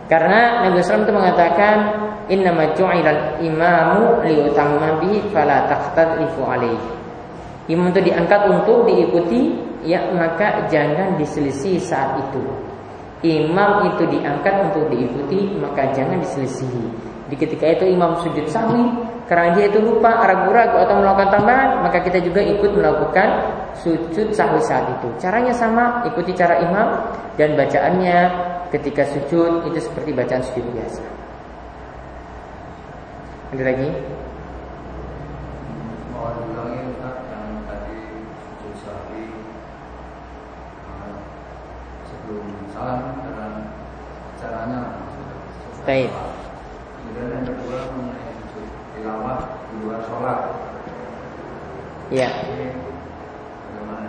Karena Nabi SAW itu mengatakan, Inna maju'ilal imamu liutamma fala. Imam itu diangkat untuk diikuti, ya maka jangan diselisih saat itu. Imam itu diangkat untuk diikuti, maka jangan diselisih. Di ketika itu imam sujud sahwi, karena dia itu lupa, ragu-ragu atau melakukan tambahan, maka kita juga ikut melakukan sujud sahwi saat itu. Caranya sama, ikuti cara imam dan bacaannya ketika sujud itu seperti bacaan sujud biasa. Ada lagi? salam dengan caranya. Baik. Kemudian yang kedua mengenai tilawah di luar sholat. Ya. Bagaimana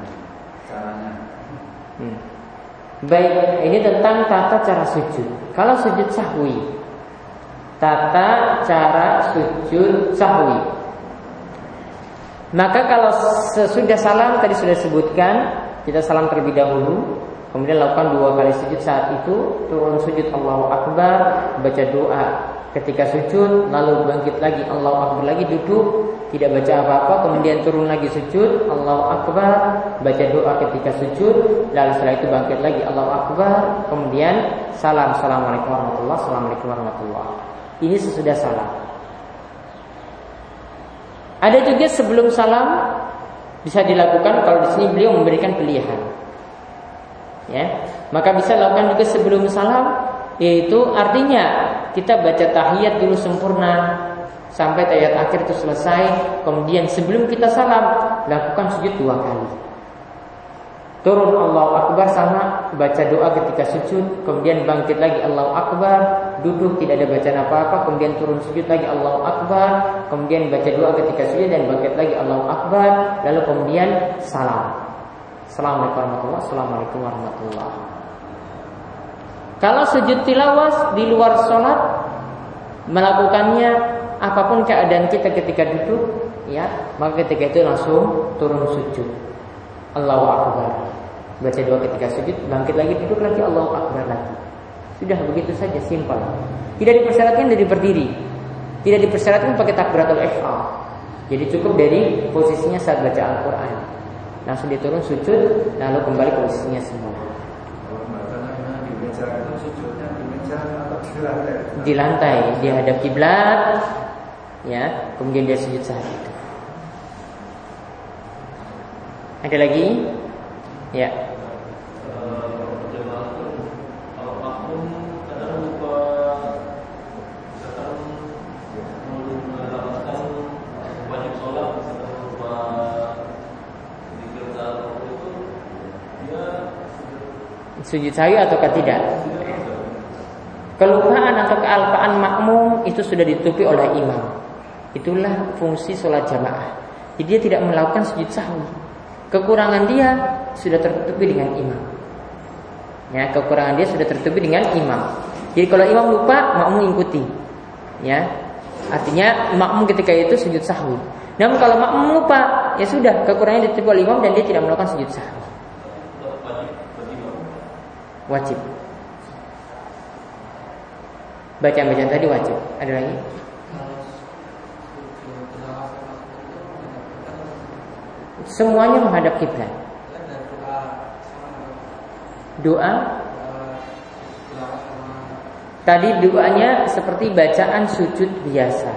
caranya? Hmm. Baik, ini tentang tata cara sujud. Kalau sujud sahwi, tata cara sujud sahwi. Maka kalau sesudah salam tadi sudah sebutkan, kita salam terlebih dahulu, kemudian lakukan dua kali sujud saat itu, turun sujud Allahu Akbar, baca doa ketika sujud lalu bangkit lagi Allahu Akbar lagi duduk tidak baca apa-apa kemudian turun lagi sujud Allahu Akbar baca doa ketika sujud lalu setelah itu bangkit lagi Allahu Akbar kemudian salam. Assalamualaikum warahmatullah assalamualaikum warahmatullah ini sesudah salam. Ada juga sebelum salam bisa dilakukan kalau di sini beliau memberikan pilihan ya. Maka bisa lakukan juga sebelum salam yaitu artinya kita baca tahiyat dulu sempurna sampai tahiyat akhir itu selesai, kemudian sebelum kita salam lakukan sujud dua kali. Turun Allah Akbar sama baca doa ketika sujud, kemudian bangkit lagi Allah Akbar, duduk tidak ada bacaan apa-apa, kemudian turun sujud lagi Allah Akbar, kemudian baca doa ketika sujud dan bangkit lagi Allah Akbar, lalu kemudian salam. Assalamualaikum warahmatullahi Assalamualaikum warahmatullahi kalau sujud tilawas di luar sholat melakukannya apa pun keadaan kita ketika duduk, ya maka ketika itu langsung turun sujud. Allahu Akbar. Baca doa ketika sujud, bangkit lagi duduk lagi Allahu Akbar lagi. Sudah begitu saja simpel. Tidak dipersyaratkan dari berdiri. Tidak dipersyaratkan pakai takbiratul ihram. Jadi cukup dari posisinya saat baca Al-Qur'an. Langsung diturun sujud, lalu kembali ke posisinya semula. di lantai dia hadap kiblat ya kemudian dia sujud saat itu ada lagi ya sujud sahwi ataukah tidak Kelupaan atau kealpaan makmum itu sudah ditutupi oleh imam. Itulah fungsi sholat jamaah. Jadi dia tidak melakukan sujud sahwi. Kekurangan dia sudah tertutupi dengan imam. Ya, kekurangan dia sudah tertutupi dengan imam. Jadi kalau imam lupa, makmum ikuti. Ya, artinya makmum ketika itu sujud sahwi. Namun kalau makmum lupa, ya sudah kekurangannya ditutupi oleh imam dan dia tidak melakukan sujud sahwi. Wajib. Bacaan-bacaan tadi wajib. Ada lagi? Semuanya menghadap kiblat. Doa Tadi doanya seperti bacaan sujud biasa.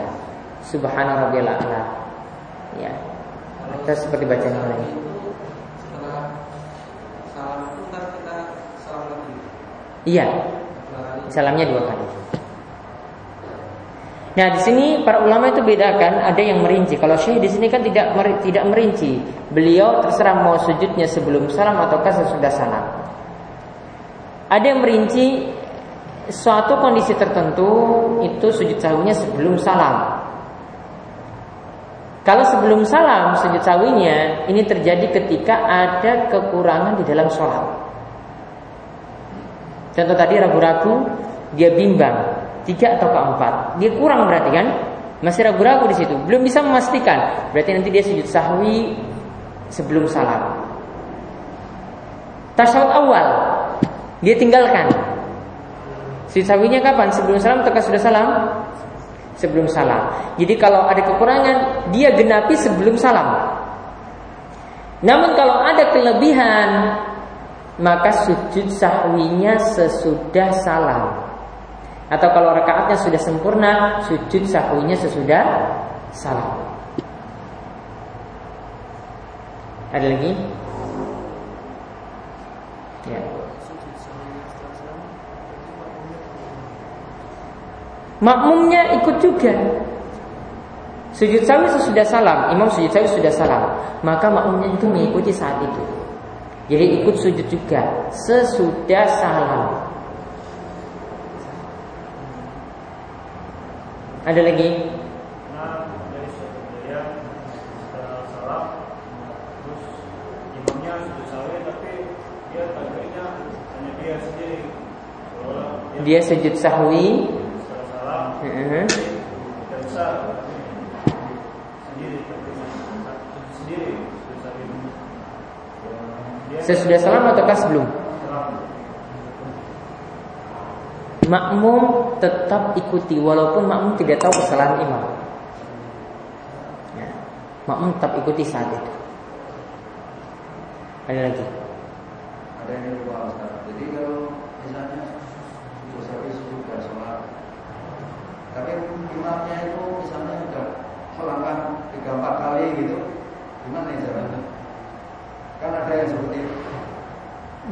Subhana rabbiyal a'la. Ya. Atau seperti bacaan yang lain. Iya. Salamnya dua kali. Nah di sini para ulama itu bedakan ada yang merinci. Kalau syekh di sini kan tidak tidak merinci. Beliau terserah mau sujudnya sebelum salam ataukah sesudah salam. Ada yang merinci suatu kondisi tertentu itu sujud sahwinya sebelum salam. Kalau sebelum salam sujud sahwinya ini terjadi ketika ada kekurangan di dalam sholat. Contoh tadi ragu-ragu, dia bimbang tiga atau keempat. Dia kurang berarti kan? Masih ragu-ragu di situ, belum bisa memastikan. Berarti nanti dia sujud sahwi sebelum salam. Tasawuf awal dia tinggalkan. Sujud sahwinya kapan? Sebelum salam atau sudah salam? Sebelum salam. Jadi kalau ada kekurangan, dia genapi sebelum salam. Namun kalau ada kelebihan, maka sujud sahwinya sesudah salam. Atau kalau rakaatnya sudah sempurna, sujud sahwinya sesudah salam. Ada lagi? Ya. Makmumnya ikut juga. Sujud sahwi sesudah salam, imam sujud sahwi sudah salam, maka makmumnya itu mengikuti saat itu. Jadi ikut sujud juga sesudah salam. Ada lagi? Nah, dari suatu budaya setelah salam, terus imamnya sudah sahwi tapi dia takbirnya hanya dia sendiri. Seolah dia Dia sujud sahwi. setelah salam, Heeh. tidak sendiri takbirnya sendiri sudah sahwi. Dia Sesudah salam ataukah sebelum? Makmum tetap ikuti walaupun makmum tidak tahu kesalahan imam. Ya. Makmum tetap ikuti saat itu. Ada lagi? Ada yang lupa Ustaz. Jadi kalau misalnya sawi sudah sholat, tapi imamnya itu misalnya sudah melangkah tiga empat kali gitu, gimana ya jalannya? Kan ada yang seperti itu.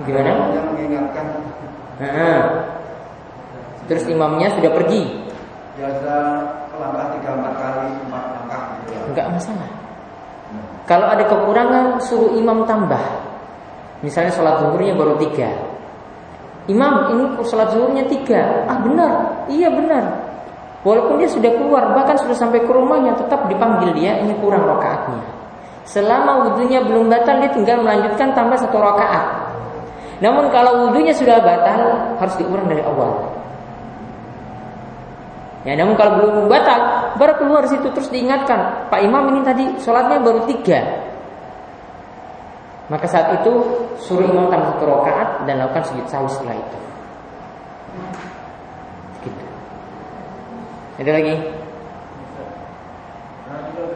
Gimana? Ada Yang mengingatkan Heeh. Terus imamnya sudah pergi. biasa melangkah tiga empat kali, empat langkah gitu ya. Enggak masalah. Kalau ada kekurangan suruh imam tambah. Misalnya sholat zuhurnya baru tiga. Imam ini sholat zuhurnya tiga. Ah benar, iya benar. Walaupun dia sudah keluar, bahkan sudah sampai ke rumahnya, tetap dipanggil dia ini kurang rakaatnya. Selama wudhunya belum batal, dia tinggal melanjutkan tambah satu rakaat. Namun kalau wudhunya sudah batal, harus diulang dari awal. Ya, namun kalau belum batal, baru keluar situ terus diingatkan, Pak Imam ini tadi sholatnya baru tiga. Maka saat itu suruh imam tambah satu rakaat dan lakukan sujud sahwi setelah itu. Gitu. Ada lagi? Nah?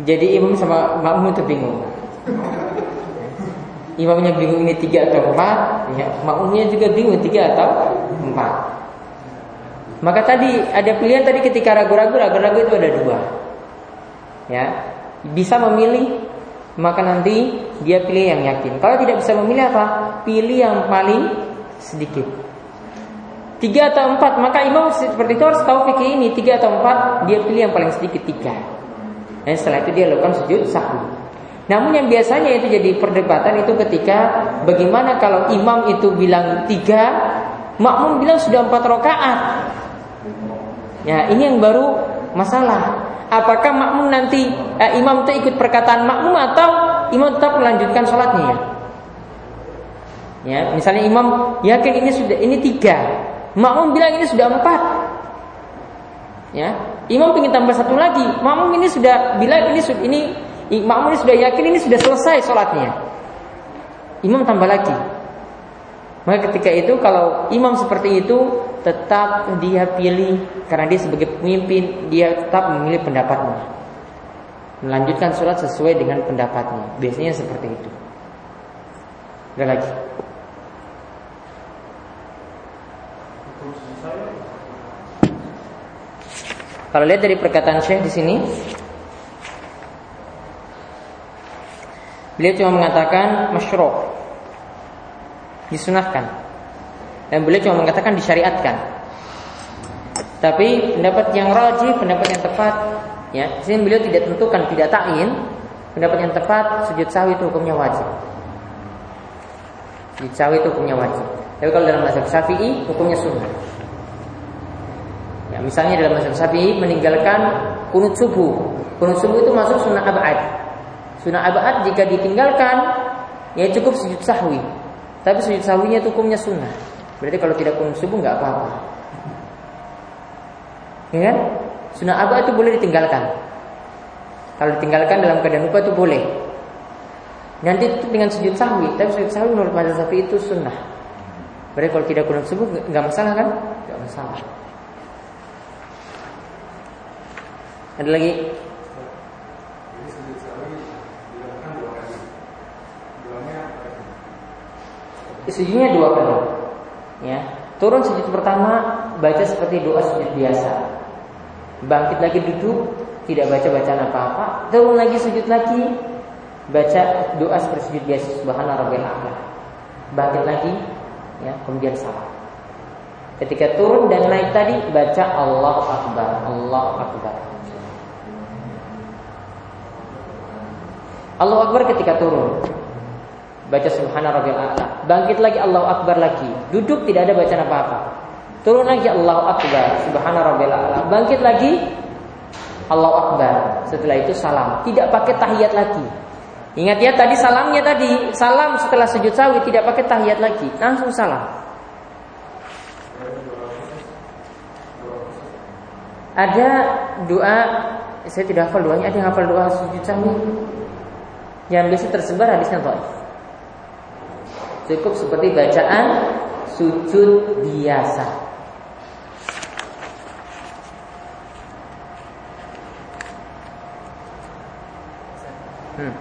Jadi imam sama makmum itu bingung. Imamnya bingung ini tiga atau empat, ya, makmumnya juga bingung tiga atau empat. Maka tadi ada pilihan tadi ketika ragu-ragu, ragu-ragu itu ada dua. Ya, bisa memilih, maka nanti dia pilih yang yakin. Kalau tidak bisa memilih apa? Pilih yang paling sedikit. Tiga atau empat, maka imam seperti itu harus tahu fikih ini tiga atau empat, dia pilih yang paling sedikit tiga. Dan setelah itu dia lakukan sujud sahwi. Namun yang biasanya itu jadi perdebatan itu ketika bagaimana kalau imam itu bilang tiga, makmum bilang sudah empat rakaat. Ya ini yang baru masalah. Apakah makmum nanti eh, imam itu ikut perkataan makmum atau imam tetap melanjutkan sholatnya? Ya, ya misalnya imam yakin ini sudah ini tiga, makmum bilang ini sudah empat. Ya, Imam ingin tambah satu lagi. Makmum ini sudah bila ini ini makmum ini sudah yakin ini sudah selesai sholatnya. Imam tambah lagi. Maka ketika itu kalau imam seperti itu tetap dia pilih karena dia sebagai pemimpin dia tetap memilih pendapatnya. Melanjutkan sholat sesuai dengan pendapatnya. Biasanya seperti itu. Ada lagi. Kalau lihat dari perkataan Syekh di sini, beliau cuma mengatakan masyru' disunahkan. Dan beliau cuma mengatakan disyariatkan. Tapi pendapat yang rajih, pendapat yang tepat, ya, di sini beliau tidak tentukan, tidak takin. Pendapat yang tepat, sujud sahwi itu hukumnya wajib. Sujud sahwi itu hukumnya wajib. Tapi kalau dalam mazhab Syafi'i, hukumnya sunnah. Ya, misalnya dalam mazhab Syafi'i meninggalkan kunut subuh. Kunut subuh itu masuk sunnah abad. Sunnah abad jika ditinggalkan ya cukup sujud sahwi. Tapi sujud sahwinya itu hukumnya sunnah. Berarti kalau tidak kunut subuh nggak apa-apa. Ya kan? Sunnah abad itu boleh ditinggalkan. Kalau ditinggalkan dalam keadaan lupa itu boleh. Nanti itu dengan sujud sahwi, tapi sujud sahwi menurut mazhab Syafi'i itu sunnah. Berarti kalau tidak kunut subuh nggak masalah kan? Nggak masalah. Ada lagi? Sujudnya dua kali. Ya. Turun sujud pertama baca seperti doa sujud biasa. Bangkit lagi duduk, tidak baca bacaan apa-apa. Turun lagi sujud lagi, baca doa seperti sujud biasa subhana rabbil a'la. Bangkit lagi, ya, kemudian salam. Ketika turun dan naik tadi baca Allah Akbar, Allah Akbar. Allah Akbar ketika turun. Baca subhana rabbil a'la. Bangkit lagi Allah Akbar lagi. Duduk tidak ada bacaan apa-apa. Turun lagi Allah Akbar, subhana rabbil a'la. Bangkit lagi Allah Akbar. Setelah itu salam. Tidak pakai tahiyat lagi. Ingat ya tadi salamnya tadi, salam setelah sujud sawi tidak pakai tahiyat lagi, langsung salam. Ada doa, saya tidak hafal doanya, ada yang hafal doa sujud sawi? Yang biasa tersebar hadisnya dhaif. Cukup seperti bacaan sujud biasa. Hmm.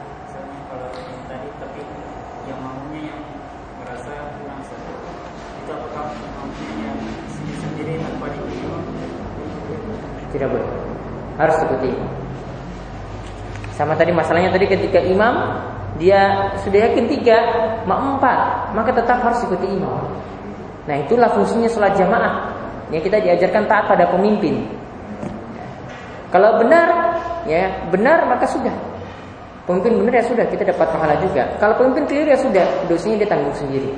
Tidak boleh. Harus seperti itu. Sama tadi masalahnya tadi ketika imam dia sudah yakin tiga, mak empat, maka tetap harus ikuti imam. Nah itulah fungsinya sholat jamaah. Yang kita diajarkan taat pada pemimpin. Kalau benar, ya benar maka sudah. Pemimpin benar ya sudah kita dapat pahala juga. Kalau pemimpin keliru ya sudah, dosanya dia tanggung sendiri.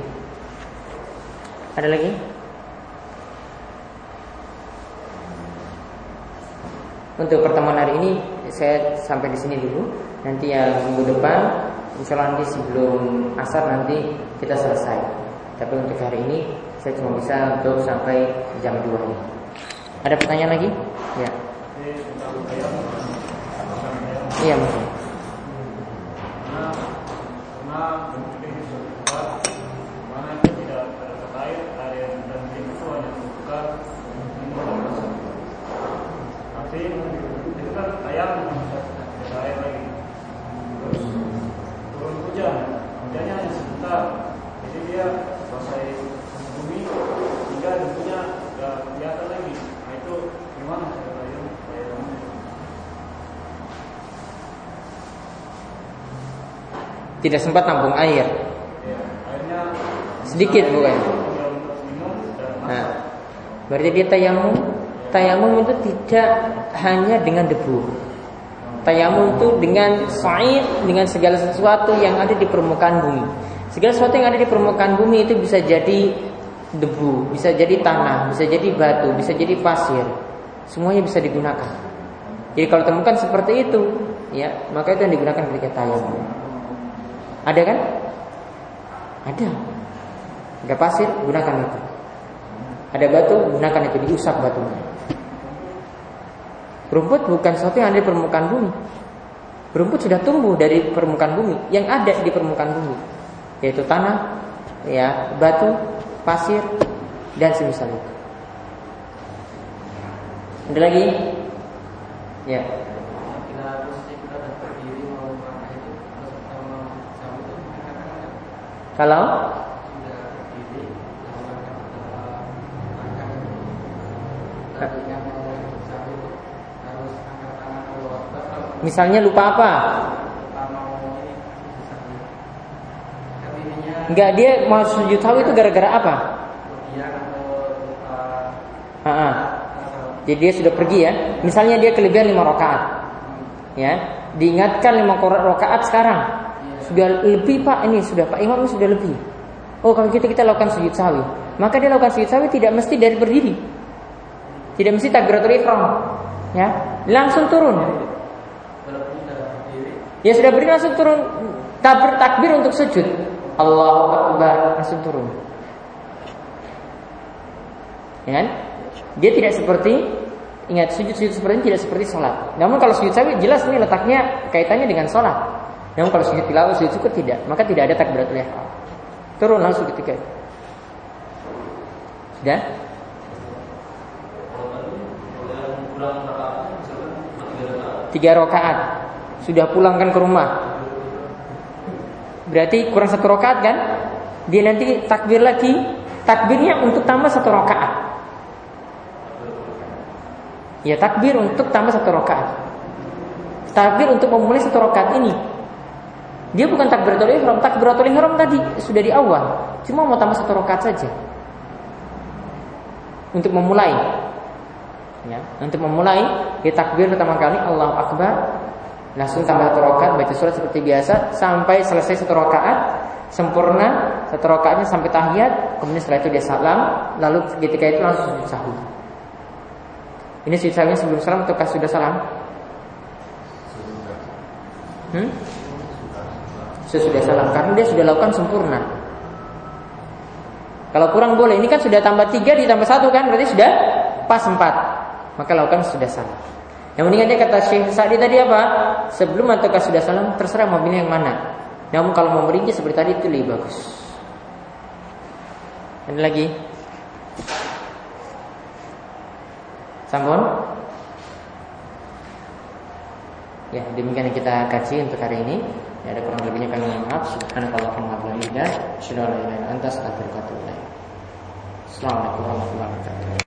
Ada lagi? Untuk pertemuan hari ini saya sampai di sini dulu. Nanti yang minggu depan, insya Allah nanti sebelum asar nanti kita selesai. Tapi untuk hari ini saya cuma bisa untuk sampai jam 2 ini. Ada pertanyaan lagi? Ya. Iya mungkin. Tidak sempat tampung air. Sedikit bukan? Nah, berarti dia tayamum. Tayamum itu tidak hanya dengan debu. Tayamum itu dengan sa'id, dengan segala sesuatu yang ada di permukaan bumi. Segala sesuatu yang ada di permukaan bumi itu bisa jadi debu, bisa jadi tanah, bisa jadi batu, bisa jadi pasir. Semuanya bisa digunakan. Jadi kalau temukan seperti itu, ya, maka itu yang digunakan ketika tayamum. Ada kan? Ada. Ada pasir, gunakan itu. Ada batu, gunakan itu diusap batunya. Rumput bukan sesuatu yang ada di permukaan bumi. Rumput sudah tumbuh dari permukaan bumi, yang ada di permukaan bumi, yaitu tanah, ya, batu, pasir, dan semisal itu. Ada lagi? Ya. Kalau Misalnya lupa apa? Enggak dia mau sujud sawi itu gara-gara apa? Ha -ha. Jadi dia sudah pergi ya. Misalnya dia kelebihan lima rakaat, ya, diingatkan lima rakaat sekarang. Sudah lebih pak ini sudah pak imam sudah lebih. Oh kalau kita kita lakukan sujud sawi, maka dia lakukan sujud sawi tidak mesti dari berdiri, tidak mesti takbiratul ihram, ya, langsung turun. Ya sudah berdiri langsung turun takbir takbir untuk sujud. Allahu Akbar langsung turun. Ya kan? Dia tidak seperti ingat sujud-sujud seperti ini tidak seperti sholat. Namun kalau sujud sawi jelas ini letaknya kaitannya dengan sholat. Namun kalau sujud tilawah sujud syukur tidak, maka tidak ada takbiratul ihram. Turun langsung ketika itu. Sudah? Tiga rakaat sudah pulangkan ke rumah. Berarti kurang satu rakaat kan? Dia nanti takbir lagi, takbirnya untuk tambah satu rakaat. Ya takbir untuk tambah satu rakaat. Takbir untuk memulai satu rakaat ini. Dia bukan takbiratul ihram, takbiratul ihram tadi sudah di awal. Cuma mau tambah satu rakaat saja. Untuk memulai. Ya, untuk memulai dia takbir pertama kali Allahu Akbar Langsung tambah satu rakaat baca surat seperti biasa sampai selesai satu rakaat sempurna satu rakaatnya sampai tahiyat kemudian setelah itu dia salam lalu ketika itu langsung sujud sahwi. Ini sujud sahwi sebelum salam atau sudah salam? Hmm? Sudah sudah salam karena dia sudah lakukan sempurna. Kalau kurang boleh, ini kan sudah tambah tiga ditambah satu kan berarti sudah pas empat. Maka lakukan sudah salam. Yang mendingan dia kata Syekh Sa'di tadi apa? Sebelum ataukah sudah salam terserah mau pilih yang mana. Namun kalau mau merinci seperti tadi itu lebih bagus. Ada lagi? Sambon? Ya, demikian yang kita kaji untuk hari ini. Ya, ada kurang lebihnya kami mohon maaf. Subhanakallahumma wa bihamdika, asyhadu an la ilaha illa anta astaghfiruka wa atubu ilaik. Assalamualaikum warahmatullahi wabarakatuh.